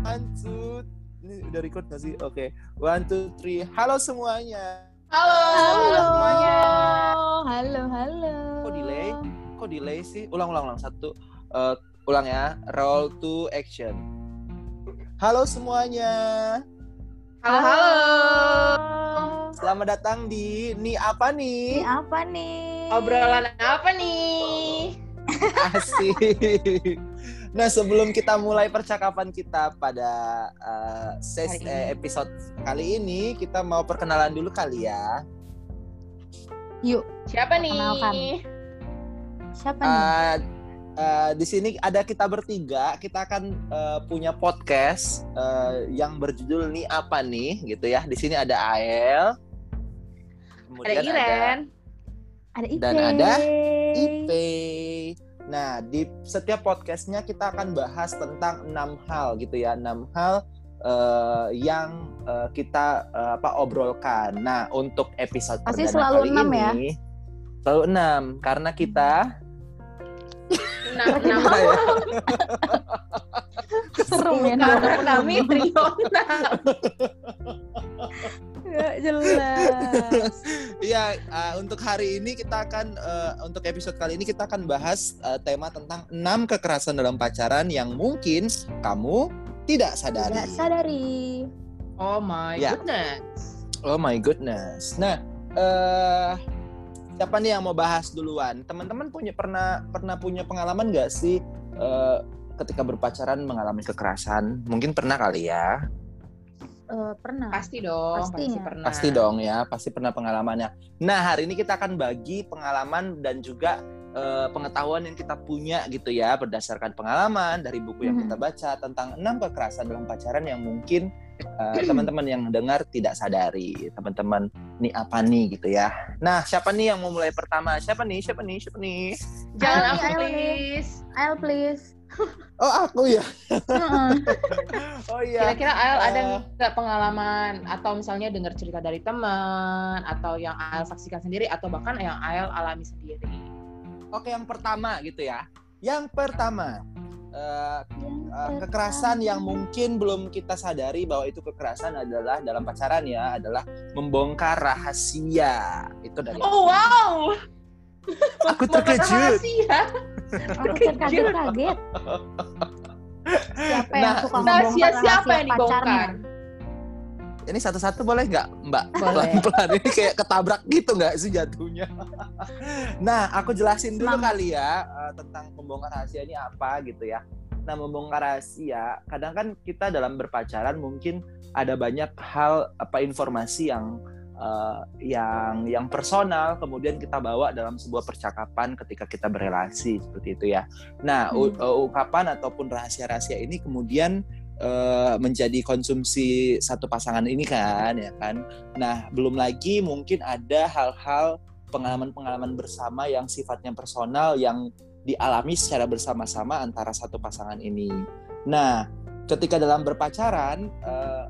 One, two, ini udah record gak sih? Oke, okay. one, two, three. Halo semuanya. Halo, halo semuanya. Halo, halo. Kok delay? Kok delay sih? Ulang, ulang, ulang. Satu, uh, ulang ya. Roll to action. Halo semuanya. Halo, halo. Selamat datang di Ni apa nih? Ini apa nih? Obrolan apa nih? Asik. Nah, sebelum kita mulai percakapan kita pada uh, ses Hari eh, episode kali ini, kita mau perkenalan dulu kali ya. Yuk, Siapa nih? Kenalkan. siapa nih? Uh, uh, di sini ada kita bertiga, kita akan uh, punya podcast uh, yang berjudul nih apa nih, gitu ya. Di sini ada Ael, Ada Iren. Ada Ipe. dan ada Ipe. Nah, di setiap podcastnya kita akan bahas tentang enam hal gitu ya, enam hal eh, yang eh, kita eh, apa obrolkan. Nah, untuk episode Pasti perdana selalu kali enam ya? ini, selalu enam karena kita Nah, nama ya, Serem ya. karena kami trio enam. Gak jelas. Iya, eh, untuk hari ini kita akan eh, untuk episode kali ini kita akan bahas eh, tema tentang enam kekerasan dalam pacaran yang mungkin kamu tidak sadari. Tidak sadari. Oh my Ya. goodness. Oh my goodness. Nah, eh siapa nih yang mau bahas duluan? Teman-teman punya pernah pernah punya pengalaman nggak sih eh, ketika berpacaran mengalami kekerasan? Mungkin pernah kali ya. Eh, pernah. Pasti dong, pasti pernah. Pasti dong ya, pasti pernah pengalamannya. Nah, hari ini kita akan bagi pengalaman dan juga eh, pengetahuan yang kita punya gitu ya berdasarkan pengalaman dari buku yang kita baca tentang enam kekerasan dalam pacaran yang mungkin eh, teman-teman yang dengar tidak sadari. Teman-teman nih apa nih gitu ya. Nah, siapa nih yang mau mulai pertama? Siapa nih? Siapa nih? Siapa nih? Jangan aku please. Ael please. Oh, aku ya. Oh iya. Kira-kira Ael ada Eh. nggak pengalaman atau misalnya dengar cerita dari teman atau yang Ael saksikan sendiri atau bahkan yang Ael alami sendiri? Oke, yang pertama gitu ya. Yang pertama, eh, Yang Uh, kekerasan yang mungkin belum kita sadari bahwa itu kekerasan adalah dalam pacaran ya adalah membongkar rahasia itu dari Oh wow. aku terkejut Rahasia. Aku terkaget-kaget. Siapa yang Nah, suka membongkar siapa rahasia yang dibongkar? pacarnya? ini satu-satu boleh nggak mbak pelan-pelan ini kayak ketabrak gitu nggak sih jatuhnya nah aku jelasin dulu Semangat. kali ya uh, tentang membongkar rahasia ini apa gitu ya nah membongkar rahasia kadang kan kita dalam berpacaran mungkin ada banyak hal apa informasi yang uh, yang yang personal kemudian kita bawa dalam sebuah percakapan ketika kita berrelasi seperti itu ya nah Hmm. uh, ungkapan ataupun rahasia-rahasia ini kemudian eh, menjadi konsumsi satu pasangan ini kan ya kan. Nah, belum lagi mungkin ada hal-hal pengalaman-pengalaman bersama yang sifatnya personal yang dialami secara bersama-sama antara satu pasangan ini. Nah, ketika dalam berpacaran eh,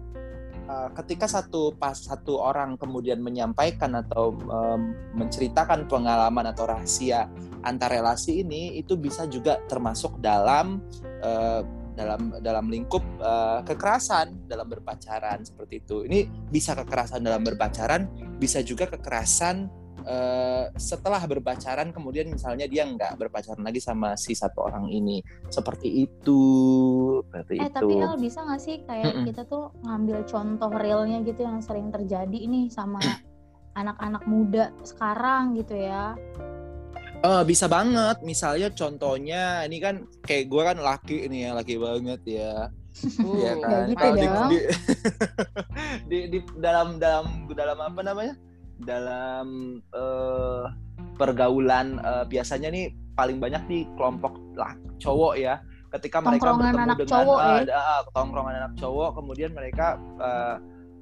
eh, ketika satu pas satu orang kemudian menyampaikan atau em, menceritakan pengalaman atau rahasia antar relasi ini itu bisa juga termasuk dalam eh, dalam dalam lingkup eh, kekerasan dalam berpacaran seperti itu. Ini bisa kekerasan dalam berpacaran, bisa juga kekerasan eh, setelah berpacaran kemudian misalnya dia nggak berpacaran lagi sama si satu orang ini seperti itu, seperti Eh itu. tapi El bisa gak sih kayak Mm-mm. kita tuh ngambil contoh realnya gitu yang sering terjadi nih sama anak-anak muda sekarang gitu ya. Eh, bisa banget, misalnya contohnya ini kan kayak gue kan laki ini ya laki banget ya. Iya Uh, kan. gitu di, di, di, di- dalam dalam dalam apa namanya? Dalam eh, pergaulan eh, biasanya nih paling banyak di kelompok lah cowok ya. Ketika mereka bertemu anak dengan cowok ada ah, tongkrongan anak cowok, kemudian mereka eh,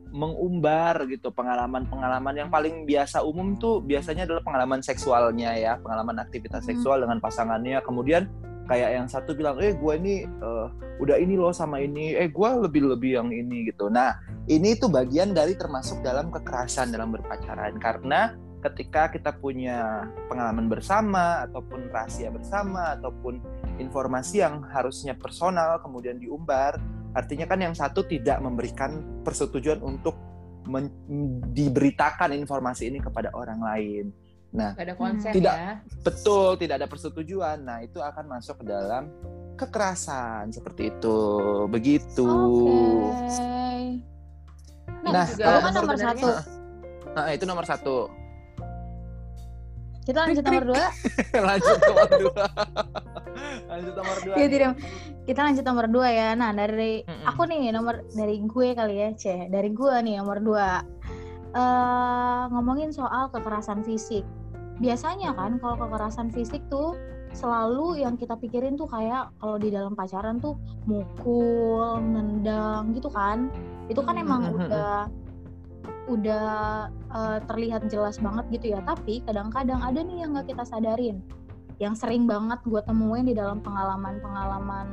mengumbar gitu pengalaman-pengalaman yang paling biasa umum tuh biasanya adalah pengalaman seksualnya ya, pengalaman aktivitas Hmm. seksual dengan pasangannya. Kemudian kayak yang satu bilang, eh gue ini eh, udah ini loh sama ini, eh gue lebih-lebih yang ini gitu. Nah ini tuh bagian dari termasuk dalam kekerasan dalam berpacaran karena ketika kita punya pengalaman bersama ataupun rahasia bersama ataupun informasi yang harusnya personal kemudian diumbar artinya kan yang satu tidak memberikan persetujuan untuk diberitakan informasi ini kepada orang lain. Nah, Gak ada konsep Tidak. ya. betul tidak ada persetujuan. Nah, itu akan masuk ke dalam kekerasan seperti itu. Begitu. Oke. Nah, Nah, itu kalau kan nomor satu. Nah, itu nomor satu. Kita lanjut nomor dua. Lanjut nomor dua. Lanjut nomor dua. Iya tidak. Kita lanjut nomor dua ya. Nah dari Mm-mm. aku nih nomor dari gue kali ya, C. Dari gue nih nomor dua. eh ngomongin soal kekerasan fisik. Biasanya kan kalau kekerasan fisik tuh selalu yang kita pikirin tuh kayak kalau di dalam pacaran tuh mukul, nendang gitu kan. Itu kan emang udah udah eh, terlihat jelas banget gitu ya. Tapi kadang-kadang ada nih yang nggak kita sadarin yang sering banget gue temuin di dalam pengalaman-pengalaman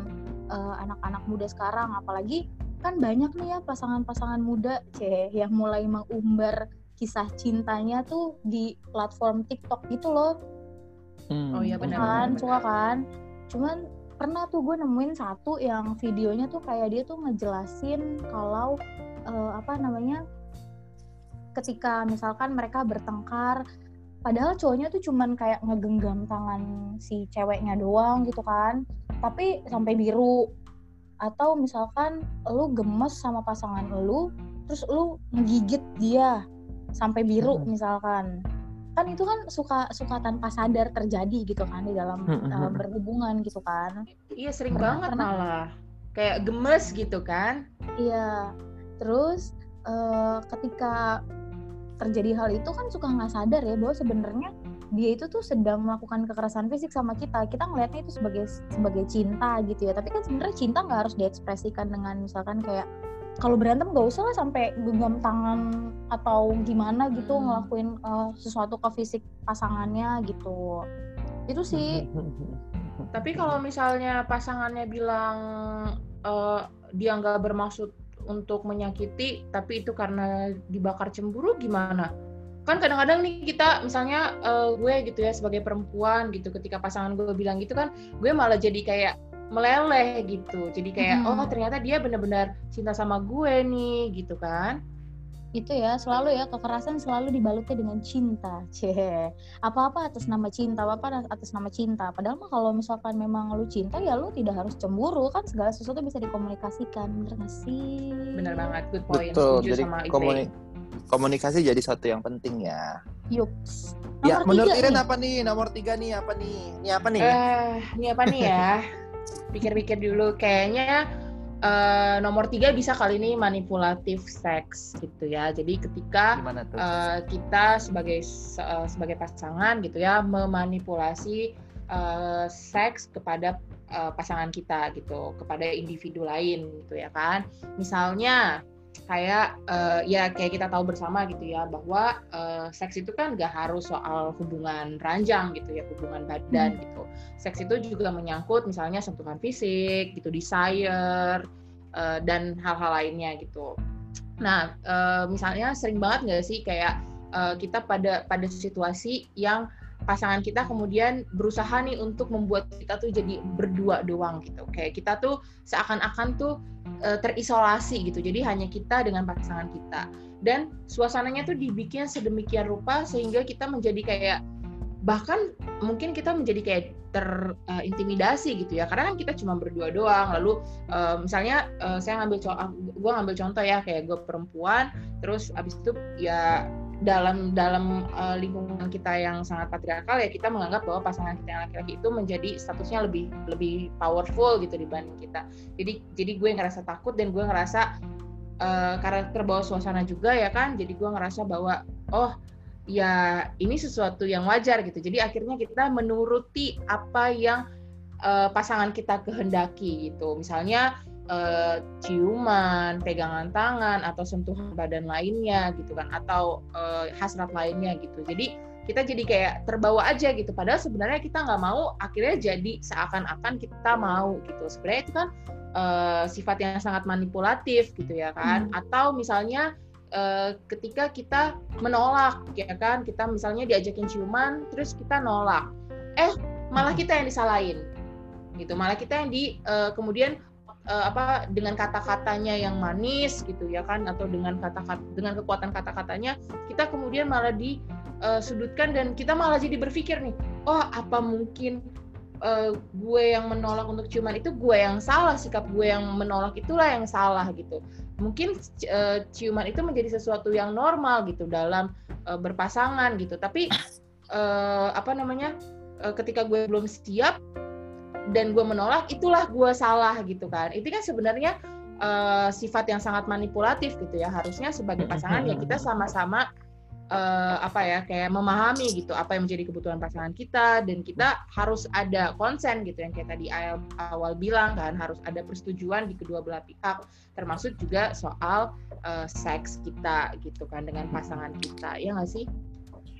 eh, anak-anak muda sekarang apalagi kan banyak nih ya pasangan-pasangan muda ceh yang mulai mengumbar kisah cintanya tuh di platform TikTok gitu loh. Hmm. Oh iya, benar, kan suka kan. Cuman pernah tuh gue nemuin satu yang videonya tuh kayak dia tuh ngejelasin kalau eh, apa namanya ketika misalkan mereka bertengkar padahal cowoknya tuh cuman kayak ngegenggam tangan si ceweknya doang gitu kan. Tapi sampai biru. Atau misalkan lu gemes sama pasangan lu terus lu ngegigit dia sampai biru Mm-mm. misalkan kan itu kan suka suka tanpa sadar terjadi gitu kan di dalam uh, berhubungan gitu kan Iya sering Pernah- banget pernah. malah. Kayak gemes gitu kan. iya terus uh, ketika terjadi hal itu kan suka nggak sadar ya bahwa sebenarnya dia itu tuh sedang melakukan kekerasan fisik sama kita kita ngelihatnya itu sebagai sebagai cinta gitu ya tapi kan sebenarnya cinta nggak harus diekspresikan dengan misalkan kayak kalau berantem gak usah lah sampai genggam tangan atau gimana gitu Hmm. ngelakuin uh, sesuatu ke fisik pasangannya gitu itu sih Tapi kalau misalnya pasangannya bilang eh, dia nggak bermaksud untuk menyakiti, tapi itu karena dibakar cemburu gimana? Kan kadang-kadang nih kita misalnya eh, gue gitu ya sebagai perempuan gitu, ketika pasangan gue bilang gitu kan, gue malah jadi kayak meleleh gitu. Jadi kayak Mhm. oh ternyata dia benar-benar cinta sama gue nih gitu kan. itu ya selalu ya kekerasan selalu dibalutnya dengan cinta cie apa-apa atas nama cinta apa-apa atas nama cinta padahal mah kalau misalkan memang lu cinta ya lu tidak harus cemburu kan segala sesuatu bisa dikomunikasikan bener gak sih Bener banget, good point. Betul. Setuju Jadi sama komuni- komunikasi jadi satu yang penting ya. yups ya, Nomor menurut tiga Iren nih. apa nih? Nomor tiga nih apa nih? Ini apa nih? Eh, ini apa nih ya? Pikir-pikir dulu. Kayaknya eh, nomor tiga bisa kali ini manipulatif seks gitu ya. Jadi ketika eh, kita sebagai se- eh, sebagai pasangan gitu ya memanipulasi eh, seks kepada eh, pasangan kita gitu, kepada individu lain gitu ya kan. Misalnya kayak eh, ya kayak kita tahu bersama gitu ya bahwa eh, seks itu kan gak harus soal hubungan ranjang gitu ya hubungan badan gitu. Seks itu juga menyangkut misalnya sentuhan fisik gitu desire eh, dan hal-hal lainnya gitu. Nah eh, misalnya sering banget nggak sih kayak eh, kita pada pada situasi yang pasangan kita kemudian berusaha nih untuk membuat kita tuh jadi berdua doang gitu kayak kita tuh seakan-akan tuh eh, terisolasi gitu. Jadi hanya kita dengan pasangan kita. Dan suasananya tuh dibikin sedemikian rupa sehingga kita menjadi kayak bahkan mungkin kita menjadi kayak terintimidasi gitu ya karena kan kita cuma berdua doang lalu eh, misalnya eh, saya ngambil gue ngambil contoh ya kayak gue perempuan terus abis itu ya dalam dalam eh, lingkungan kita yang sangat patriarkal ya kita menganggap bahwa pasangan kita yang laki-laki itu menjadi statusnya lebih lebih powerful gitu dibanding kita. Jadi jadi gue ngerasa takut dan gue ngerasa eh, karena terbawa suasana juga ya kan? Jadi gue ngerasa bahwa oh ya ini sesuatu yang wajar gitu. Jadi akhirnya kita menuruti apa yang eh, pasangan kita kehendaki gitu. Misalnya eh, ciuman, pegangan tangan atau sentuhan badan lainnya gitu kan atau eh, hasrat lainnya gitu. Jadi kita jadi kayak terbawa aja gitu. Padahal sebenarnya kita nggak mau, akhirnya jadi seakan-akan kita mau gitu. Sebenarnya itu kan eh, sifat yang sangat manipulatif gitu ya kan. Atau misalnya ketika kita menolak ya kan, kita misalnya diajakin ciuman, terus kita nolak, eh malah kita yang disalahin gitu. Malah kita yang di eh, kemudian uh, apa dengan kata-katanya yang manis gitu ya kan atau dengan kata-kata dengan kekuatan kata-katanya kita kemudian malah disudutkan uh, dan kita malah jadi berpikir nih oh apa mungkin uh, gue yang menolak untuk ciuman itu gue yang salah sikap gue yang menolak itulah yang salah gitu. Mungkin uh, ciuman itu menjadi sesuatu yang normal gitu dalam uh, berpasangan gitu. Tapi uh, apa namanya uh, ketika gue belum siap dan gue menolak itulah gue salah gitu kan. Itu kan sebenarnya uh, sifat yang sangat manipulatif gitu ya. Harusnya sebagai pasangan ya kita sama-sama uh, apa ya kayak memahami gitu apa yang menjadi kebutuhan pasangan kita. Dan kita harus ada konsen gitu yang kayak tadi awal, awal bilang kan. Harus ada persetujuan di kedua belah pihak termasuk juga soal uh, seks kita gitu kan dengan pasangan kita. Ya nggak sih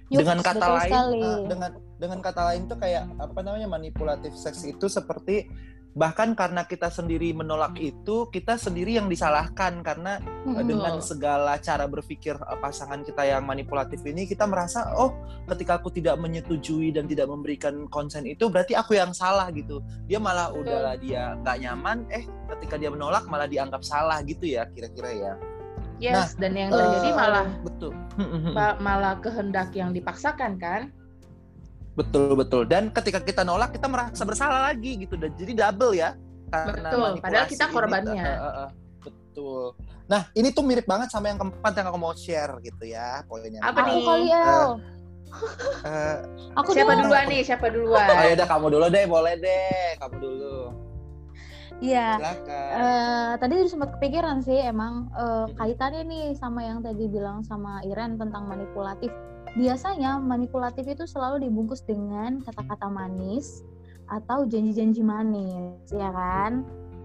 Dengan kata lain uh, dengan dengan kata lain tuh kayak apa namanya manipulatif seks itu seperti bahkan karena kita sendiri menolak itu kita sendiri yang disalahkan karena hmm. dengan segala cara berpikir uh, pasangan kita yang manipulatif ini kita merasa oh ketika aku tidak menyetujui dan tidak memberikan konsen itu berarti aku yang salah gitu. Dia malah udahlah dia nggak nyaman eh ketika dia menolak malah dianggap salah gitu ya kira-kira ya Yes, nah, dan yang terjadi uh, malah betul. malah kehendak yang dipaksakan kan? Betul betul. Dan ketika kita nolak kita merasa bersalah lagi gitu. Dan jadi double ya. Karena betul. Padahal kita korbannya. Ini, uh, uh, uh, betul. Nah ini tuh mirip banget sama yang keempat yang aku mau share gitu ya poinnya. Apa nih? Kali uh, uh, aku siapa duluan nih? Siapa duluan? Oh ya udah kamu dulu deh, boleh deh, kamu dulu. Iya. Uh, tadi sempat kepikiran sih emang uh, kaitannya nih sama yang tadi bilang sama Iren tentang manipulatif. Biasanya manipulatif itu selalu dibungkus dengan kata-kata manis atau janji-janji manis, ya kan?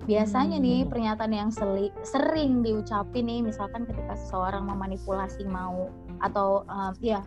Biasanya hmm. nih pernyataan yang seli, sering diucapin nih misalkan ketika seseorang memanipulasi mau atau uh, ya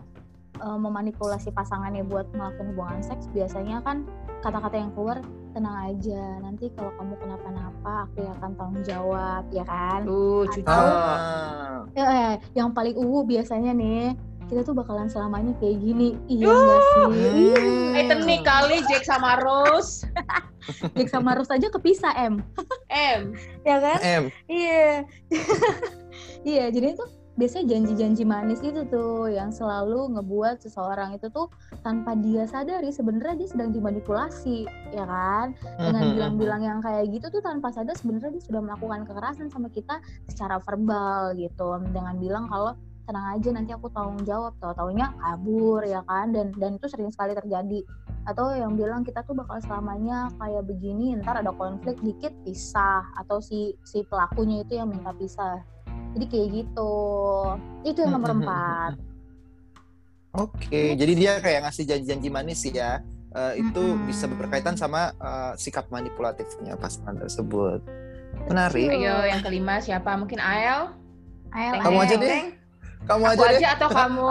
uh, memanipulasi pasangannya buat melakukan hubungan seks biasanya kan kata-kata yang keluar tenang aja. Nanti kalau kamu kenapa-napa aku yang akan tanggung jawab ya kan? Uh cucu. Ah. ya, eh, yang paling uwu biasanya nih kita tuh bakalan selamanya kayak gini. Iya enggak sih? Hmm. eh tenik kali Jack sama Rose. Jack sama Rose aja kepisah M. M. Ya kan? M. Iya. Iya jadi itu biasanya janji-janji manis itu tuh yang selalu ngebuat seseorang itu tuh tanpa dia sadari sebenarnya dia sedang dimanipulasi ya kan? Dengan mm-hmm. bilang-bilang yang kayak gitu tuh tanpa sadar sebenarnya dia sudah melakukan kekerasan sama kita secara verbal gitu. Dengan bilang kalau tenang aja nanti aku tanggung jawab. Tau taunya kabur ya kan? Dan dan itu sering sekali terjadi. Atau yang bilang kita tuh bakal selamanya kayak begini ntar ada konflik dikit pisah. Atau si si pelakunya itu yang minta pisah jadi kayak gitu. Itu yang nomor empat. Oke okay. jadi dia kayak ngasih janji-janji manis ya. Uh, itu mm-hmm. bisa berkaitan sama uh, sikap manipulatifnya pasangan tersebut. Menarik. Ayo yang kelima siapa? Mungkin Ael? Ael kamu aja deh. Kamu aku aja, aja atau kamu?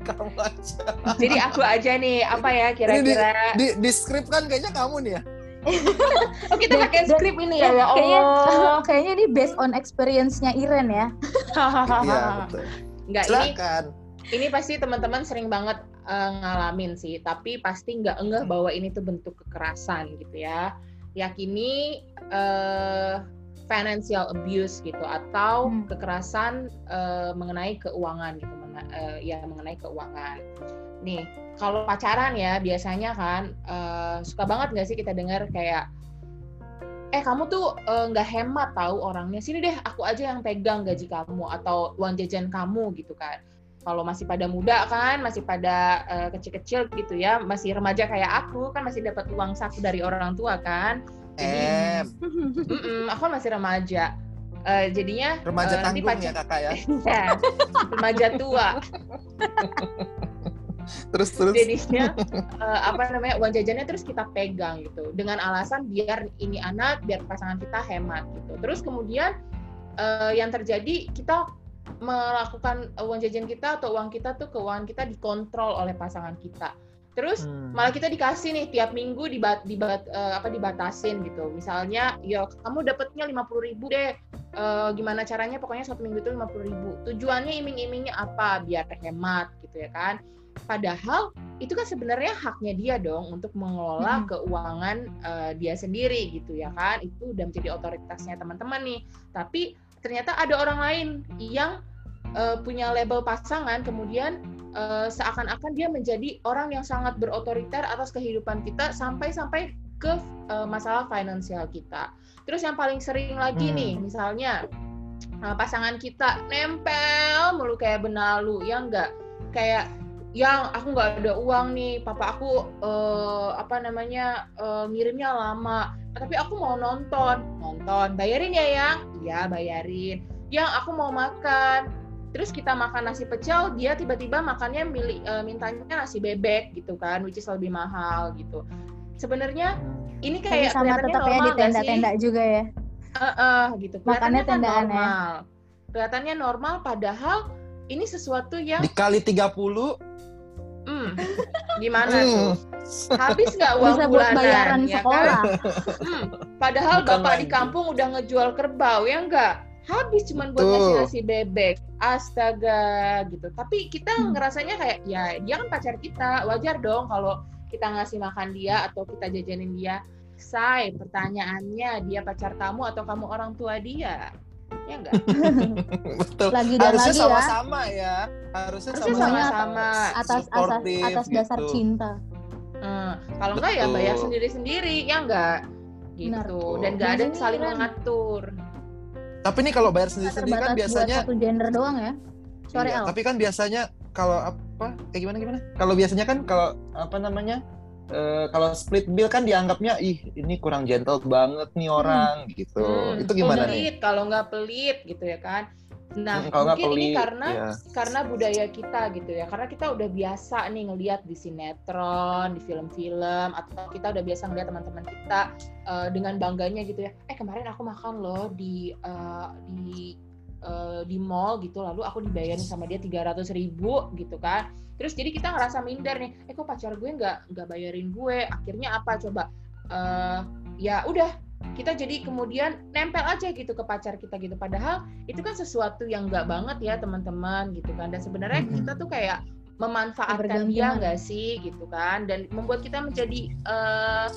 Kamu aja. Jadi aku aja nih. Apa ya kira-kira di, di, di script kan kayaknya kamu nih ya oh kita pakai skrip ini ya, ya Allah. Kayaknya, kayaknya ini based on experience-nya Iren ya. Iya betul. Enggak ini ini pasti teman-teman sering banget uh, ngalamin sih, tapi pasti nggak enggak bahwa ini tuh bentuk kekerasan gitu ya. Yakini uh, financial abuse gitu atau hmm. kekerasan uh, mengenai keuangan gitu, uh, ya mengenai keuangan. Nih, kalau pacaran ya biasanya kan uh, suka banget nggak sih kita dengar kayak eh kamu tuh nggak uh, hemat tahu orangnya. Sini deh aku aja yang pegang gaji kamu atau uang jajan kamu gitu kan. Kalau masih pada muda kan masih pada uh, kecil-kecil gitu ya masih remaja kayak aku kan masih dapat uang saku dari orang tua kan. Jadi aku kan masih remaja uh, jadinya remaja uh, tanggung ya kakak ya? Iya, remaja tua. Terus terus. Jadinya uh, apa namanya uang jajannya terus kita pegang gitu. Dengan alasan biar ini anak biar pasangan kita hemat gitu. Terus kemudian uh, yang terjadi kita melakukan uang jajan kita atau uang kita tuh keuangan kita dikontrol oleh pasangan kita. Terus hmm. malah kita dikasih nih tiap minggu dibat, dibat uh, apa dibatasin gitu. Misalnya ya kamu dapatnya lima puluh ribu deh uh, gimana caranya pokoknya satu minggu itu lima puluh ribu. Tujuannya iming-imingnya apa? Biar hemat gitu ya kan? Padahal itu kan sebenarnya haknya dia dong untuk mengelola hmm. keuangan uh, dia sendiri gitu ya kan? Itu udah menjadi otoritasnya teman-teman nih. Tapi ternyata ada orang lain yang uh, punya label pasangan kemudian uh, seakan-akan dia menjadi orang yang sangat berotoriter atas kehidupan kita sampai-sampai ke uh, masalah finansial kita Terus yang paling sering lagi hmm. nih, misalnya uh, pasangan kita nempel mulu kayak benalu, ya enggak? Kayak yang aku nggak ada uang nih, papa aku uh, apa namanya uh, ngirimnya lama, tapi aku mau nonton, nonton, bayarin ya yang, iya bayarin. Yang aku mau makan, terus kita makan nasi pecel, dia tiba-tiba makannya milih uh, mintanya nasi bebek gitu kan, which is lebih mahal gitu. Sebenarnya ini kayak sama tetap ya di tenda-tenda juga ya uh, uh, gitu makannya kan tendaan ya. normal. ya kelihatannya normal padahal ini sesuatu yang dikali 30 hmm, gimana hmm. tuh habis nggak uang Bisa bulanan bayaran ya sekolah. kan hmm, padahal Bukan bapak lagi. di kampung udah ngejual kerbau ya enggak habis cuma buat ngasih nasi bebek astaga gitu tapi kita hmm. ngerasanya kayak ya dia kan pacar kita wajar dong kalau kita ngasih makan dia atau kita jajanin dia say pertanyaannya dia pacar kamu atau kamu orang tua dia? Ya enggak? Betul. Lagi dan harusnya lagi ya. sama-sama ya. ya harusnya sama-sama atas atas atas dasar gitu. cinta. Hmm, kalau enggak ya bayar sendiri-sendiri ya enggak? Gitu. Benar. dan enggak ada saling mengatur. Tapi nih kalau bayar sendiri-sendiri kan biasanya satu gender doang ya? Sorry, iya, tapi kan biasanya kalau apa? Kayak gimana gimana? Kalau biasanya kan kalau apa namanya uh, kalau split bill kan dianggapnya ih ini kurang gentle banget nih hmm. orang hmm. gitu hmm. itu gimana pelit, nih kalau nggak pelit gitu ya kan nah hmm, mungkin pelit, ini karena ya. karena budaya kita gitu ya karena kita udah biasa nih ngelihat di sinetron di film-film atau kita udah biasa ngelihat teman-teman kita uh, dengan bangganya gitu ya eh kemarin aku makan loh di uh, di uh, di mall gitu lalu aku dibayarin sama dia tiga ratus ribu gitu kan. Terus jadi kita ngerasa minder nih eh kok pacar gue nggak nggak bayarin gue? Akhirnya apa? Coba uh, ya udah kita jadi kemudian nempel aja gitu ke pacar kita gitu. Padahal itu kan sesuatu yang nggak banget ya teman-teman gitu kan. Dan sebenarnya kita tuh kayak memanfaatkan dia nggak sih gitu kan. Dan membuat kita menjadi uh,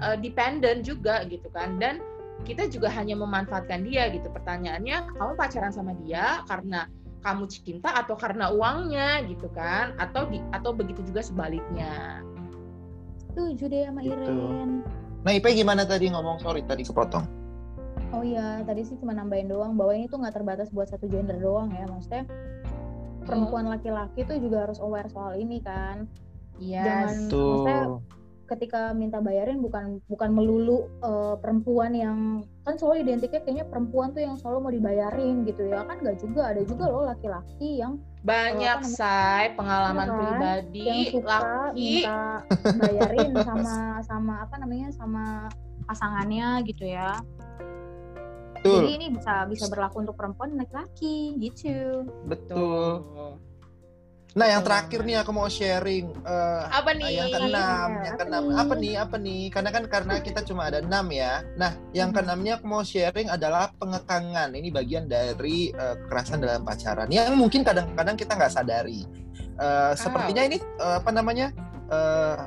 uh, dependent juga gitu kan. Dan kita juga hanya memanfaatkan dia gitu. Pertanyaannya, kamu pacaran sama dia karena kamu cinta atau karena uangnya gitu kan? Atau di, atau begitu juga sebaliknya. Setuju deh sama gitu. Iren. Nah, Ipe gimana tadi ngomong? Sorry, tadi kepotong. Oh iya, tadi sih cuma nambahin doang bahwa ini tuh nggak terbatas buat satu gender doang ya. Maksudnya perempuan laki-laki tuh juga harus aware soal ini kan. Yes. Jangan, maksudnya ketika minta bayarin bukan bukan melulu uh, perempuan yang kan selalu identiknya kayaknya perempuan tuh yang selalu mau dibayarin gitu ya kan nggak juga ada juga loh laki-laki yang banyak uh, say pengalaman kan, pribadi yang suka laki minta bayarin sama sama apa namanya sama pasangannya gitu ya Betul. Jadi ini bisa bisa berlaku untuk perempuan dan laki-laki gitu. Betul. Nah, yang terakhir nih aku mau sharing. Uh, apa nih? Yang keenam, ya, yang keenam. Apa nih? Apa nih? Karena kan karena kita cuma ada enam ya. Nah, yang hmm. keenamnya aku mau sharing adalah pengekangan. Ini bagian dari uh, kekerasan dalam pacaran. Yang mungkin kadang-kadang kita nggak sadari. Uh, sepertinya ini uh, apa namanya? Uh,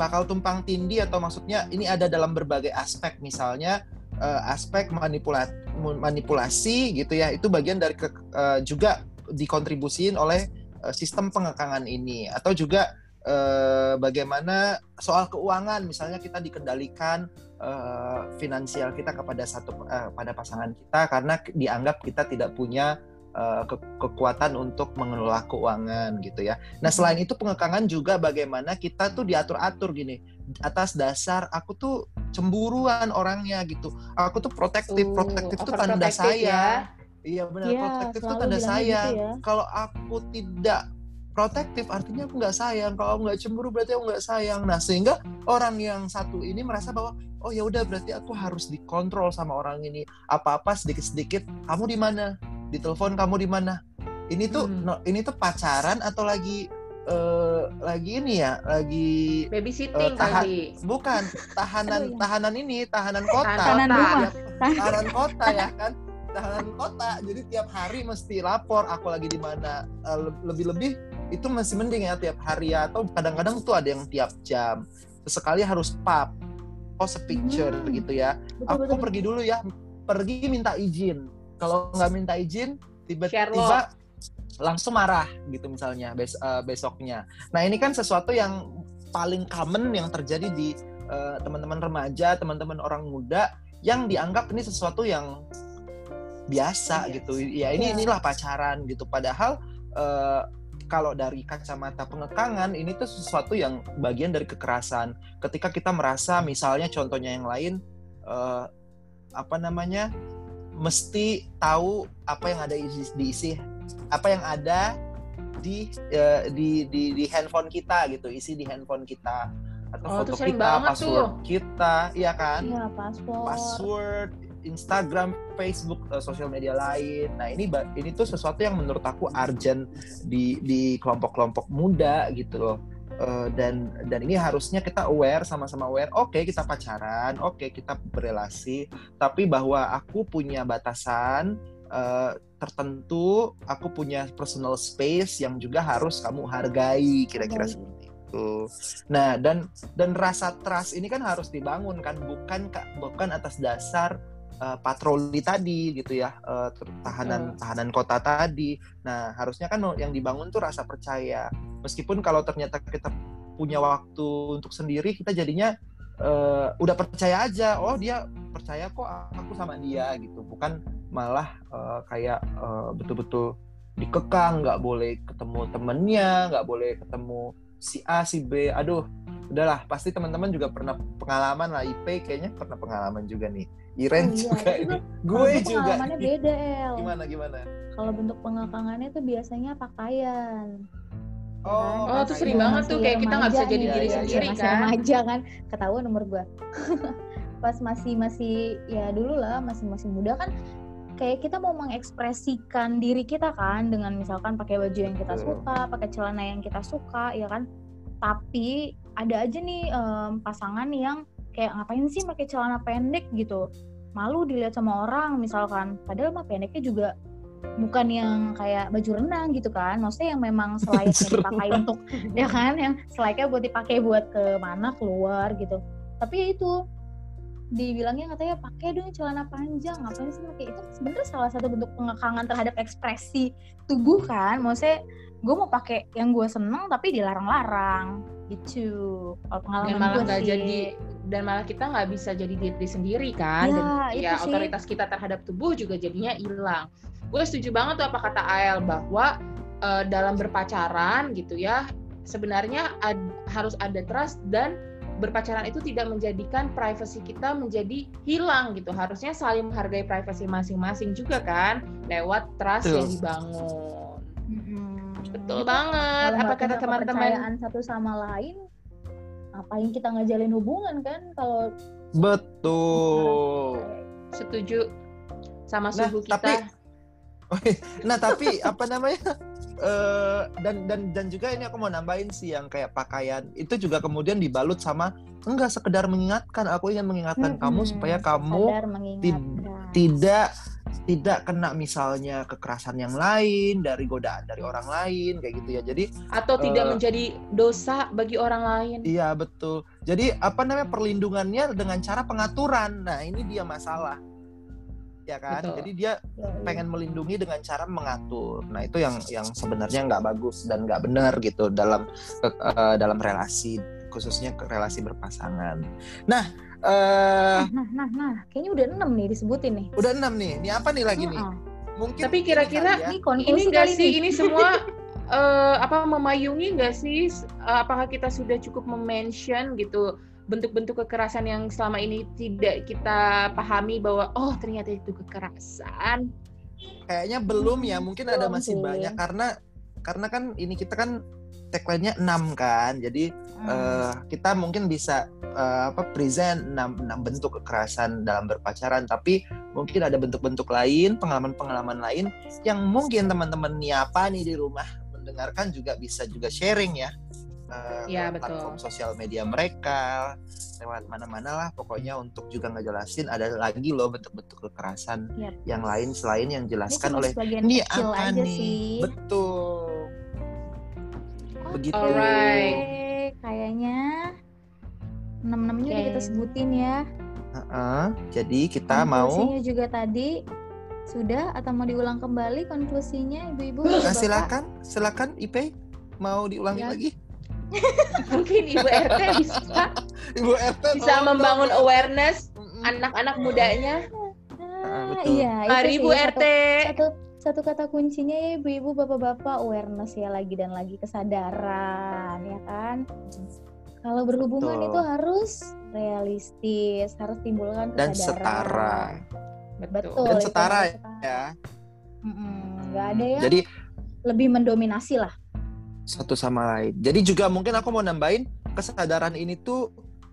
bakal tumpang tindih atau maksudnya ini ada dalam berbagai aspek. Misalnya uh, aspek manipulasi, manipulasi gitu ya. Itu bagian dari ke, uh, juga dikontribusiin oleh Eh, sistem pengekangan ini atau juga uh, bagaimana soal keuangan misalnya kita dikendalikan uh, finansial kita kepada satu uh, pada pasangan kita karena dianggap kita tidak punya ke kekuatan untuk mengelola keuangan gitu ya. Nah selain itu pengekangan juga bagaimana kita tuh diatur-atur gini atas dasar aku tuh cemburuan orangnya gitu. Aku tuh protektif, protektif uh, itu tanda saya. Ya Iya benar, ya, protektif itu tanda sayang. Gitu ya. Kalau aku tidak protektif artinya aku nggak sayang. Kalau aku nggak cemburu berarti aku nggak sayang. Nah sehingga orang yang satu ini merasa bahwa oh ya udah berarti aku harus dikontrol sama orang ini. Apa-apa sedikit-sedikit kamu di mana? Di telepon kamu di mana? Ini tuh hmm. no, ini tuh pacaran atau lagi uh, lagi ini ya, lagi babysitting uh, tahan, kali. Bukan, tahanan tahanan ini, tahanan kota. Tahanan rumah. Ya, tahanan kota ya kan tahanan kota. Jadi tiap hari mesti lapor aku lagi di mana. Uh, lebih-lebih itu masih mending ya tiap hari ya. Atau kadang-kadang tuh ada yang tiap jam. Sekali harus pub post picture hmm. gitu ya. Betul, aku betul, pergi dulu ya. Pergi minta izin. Kalau nggak minta izin tiba-tiba langsung marah gitu misalnya bes uh, besoknya. Nah ini kan sesuatu yang paling common yang terjadi di uh, teman-teman remaja teman-teman orang muda yang dianggap ini sesuatu yang biasa yes. gitu ya ini yeah. inilah pacaran gitu padahal uh, kalau dari kacamata pengekangan ini tuh sesuatu yang bagian dari kekerasan ketika kita merasa misalnya contohnya yang lain uh, apa namanya mesti tahu apa yang ada di diisi apa yang ada di uh, di di di handphone kita gitu isi di handphone kita atau oh, foto kita password tuh. kita iya kan iya password password Instagram, Facebook, uh, sosial media lain. Nah ini ini tuh sesuatu yang menurut aku urgent di di kelompok-kelompok muda gitu loh. Uh, dan dan ini harusnya kita aware sama-sama aware. Oke okay, kita pacaran, oke okay, kita berrelasi, tapi bahwa aku punya batasan uh, tertentu, aku punya personal space yang juga harus kamu hargai kira-kira seperti itu. Nah dan dan rasa trust ini kan harus dibangun kan bukan bukan atas dasar uh, patroli tadi gitu ya uh, tahanan tahanan kota tadi. Nah harusnya kan yang dibangun tuh rasa percaya. Meskipun kalau ternyata kita punya waktu untuk sendiri kita jadinya uh, udah percaya aja oh dia percaya kok aku sama dia gitu. Bukan malah uh, kayak uh, betul-betul dikekang nggak boleh ketemu temennya nggak boleh ketemu si A si B. Aduh udahlah pasti teman-teman juga pernah pengalaman lah IP kayaknya pernah pengalaman juga nih. Iren oh, iya, juga ini gue juga pengalamannya beda El. Gimana gimana? Kalau bentuk pengekangannya tuh biasanya pakaian. Oh, kan? oh itu sering banget tuh kayak kita nggak bisa jadi nih, diri ya, sendiri ya, kan? Remaja kan, ketahuan nomor gue. Pas masih masih ya dulu lah masih masih muda kan kayak kita mau mengekspresikan diri kita kan dengan misalkan pakai baju yang kita suka, pakai celana yang kita suka, ya kan. Tapi ada aja nih um, pasangan yang kayak ngapain sih pakai celana pendek? gitu. Malu dilihat sama orang misalkan. Padahal mah pendeknya juga bukan yang kayak baju renang gitu kan. Maksudnya yang memang selayaknya dipakai untuk ya kan yang selayaknya buat dipakai buat ke mana keluar gitu. Tapi ya itu dibilangnya katanya pakai dong celana panjang ngapain sih pakai? Itu sebenarnya salah satu bentuk pengekangan terhadap ekspresi tubuh kan. Maksudnya gue mau pakai yang gue seneng tapi dilarang-larang. Gitu. Kalau pengalaman dan malah nggak jadi dan malah kita nggak bisa jadi diri sendiri kan. Ya, dan ya sih. otoritas kita terhadap tubuh juga jadinya hilang. Gue setuju banget tuh apa kata Ael bahwa uh, dalam berpacaran gitu ya sebenarnya ad, harus ada trust dan berpacaran itu tidak menjadikan privasi kita menjadi hilang gitu. Harusnya saling menghargai privasi masing-masing juga kan lewat trust Tuh. yang dibangun banget. Apa kata teman-teman? satu sama lain ngapain kita ngajalin hubungan kan? Kalau betul. Setuju sama nah, suhu kita. tapi, nah tapi apa namanya? Uh, dan dan dan juga ini aku mau nambahin sih yang kayak pakaian. Itu juga kemudian dibalut sama enggak sekedar mengingatkan. Aku ingin mengingatkan hmm, kamu supaya kamu tidak tidak kena misalnya kekerasan yang lain dari godaan dari orang lain kayak gitu ya. Jadi atau uh, tidak menjadi dosa bagi orang lain. Iya betul. Jadi apa namanya perlindungannya dengan cara pengaturan. Nah ini dia masalah. Ya kan? Betul. jadi dia ya, ya. pengen melindungi dengan cara mengatur. Nah itu yang yang sebenarnya nggak bagus dan nggak benar gitu dalam uh, dalam relasi khususnya relasi berpasangan. Nah Uh, nah, nah, nah, kayaknya udah enam nih disebutin nih. Udah enam nih. Ini apa nih lagi uh -uh. nih? Mungkin. Tapi kira-kira ini, ya. ini enggak sih? Ini semua uh, apa memayungi nggak sih? Uh, apakah kita sudah cukup memention gitu bentuk-bentuk kekerasan yang selama ini tidak kita pahami bahwa oh ternyata itu kekerasan? Kayaknya belum ya. Mungkin ada masih banyak karena karena kan ini kita kan tagline-nya 6 kan. Jadi hmm. uh, kita mungkin bisa uh, apa present 6, 6 bentuk kekerasan dalam berpacaran, tapi mungkin ada bentuk-bentuk lain, pengalaman-pengalaman lain yang mungkin teman-teman niapa nih di rumah mendengarkan juga bisa juga sharing ya. uh, Iya, betul. platform sosial media mereka, lewat mana-mana lah pokoknya untuk juga ngejelasin ada lagi loh bentuk-bentuk kekerasan Yap. yang lain selain yang Ini cuma oleh ini apa nih? sih. Betul. Begitu. Alright. Oke, kayaknya enam-enamnya udah kita sebutin ya. Heeh, jadi kita mau Konklusinya juga tadi sudah atau mau diulang kembali konklusinya ibu-ibu? Nah, silakan, silakan IP mau diulangi Ya. lagi. Mungkin Ibu RT bisa Ibu RT bisa tolong membangun dong. awareness anak-anak mudanya. Ah, betul. iya, Mari Ibu satu- RT. Satu, satu kata kuncinya ya ibu-ibu, bapak-bapak awareness ya lagi dan lagi kesadaran ya kan. Kalau berhubungan Betul. itu harus realistis, harus timbulkan dan kesadaran. setara Betul. dan setara setara. ya. Mm-mm, nggak ada yang Jadi lebih mendominasi lah. satu sama lain. Jadi juga mungkin aku mau nambahin kesadaran ini tuh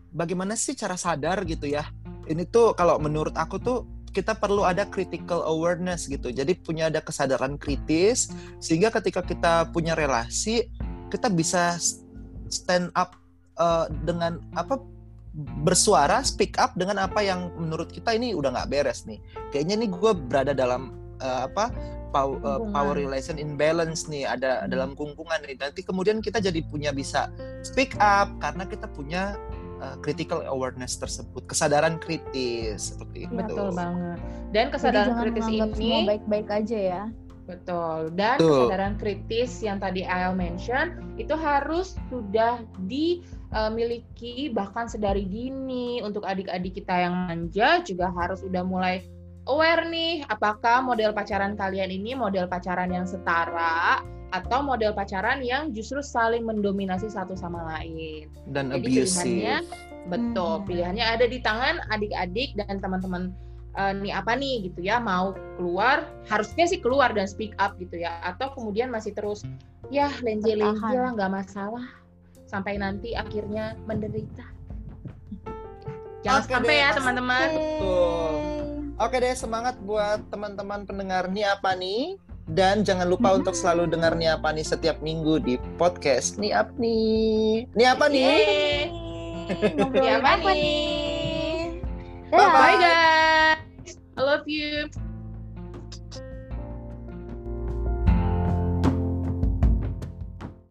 bagaimana sih cara sadar gitu ya. Ini tuh kalau menurut aku tuh kita perlu ada critical awareness gitu. Jadi punya ada kesadaran kritis sehingga ketika kita punya relasi kita bisa stand up eh, dengan apa bersuara speak up dengan apa yang menurut kita ini udah nggak beres nih. Kayaknya nih gue berada dalam eh, apa pow- eh, Hubungan. power relation imbalance nih ada Hmm. dalam kungkungan nih. Nanti kemudian kita jadi punya bisa speak up karena kita punya uh, critical awareness tersebut, kesadaran kritis seperti itu. Betul banget. Dan Jadi kesadaran jangan kritis ini baik-baik aja ya. betul. Dan Betul. kesadaran kritis yang tadi Ael mention itu harus sudah dimiliki bahkan sedari dini untuk adik-adik kita yang manja juga harus sudah mulai aware nih apakah model pacaran kalian ini model pacaran yang setara atau model pacaran yang justru saling mendominasi satu sama lain. Dan Jadi abusive. pilihannya betul, Hmm. pilihannya ada di tangan adik-adik dan teman-teman eh, nih apa nih gitu ya mau keluar harusnya sih keluar dan speak up gitu ya atau kemudian masih terus ya lenje-lenje lah nggak masalah sampai nanti akhirnya menderita. Jangan Oke sampai deh, ya teman-teman. Betul. Oke deh, semangat buat teman-teman pendengar nih apa nih? Dan jangan lupa Mhm. untuk selalu dengar nih apa nih setiap minggu di podcast nih apa nih? Nih apa nih? Iya, apa nih? nih? Bye-bye. Bye guys. I love you.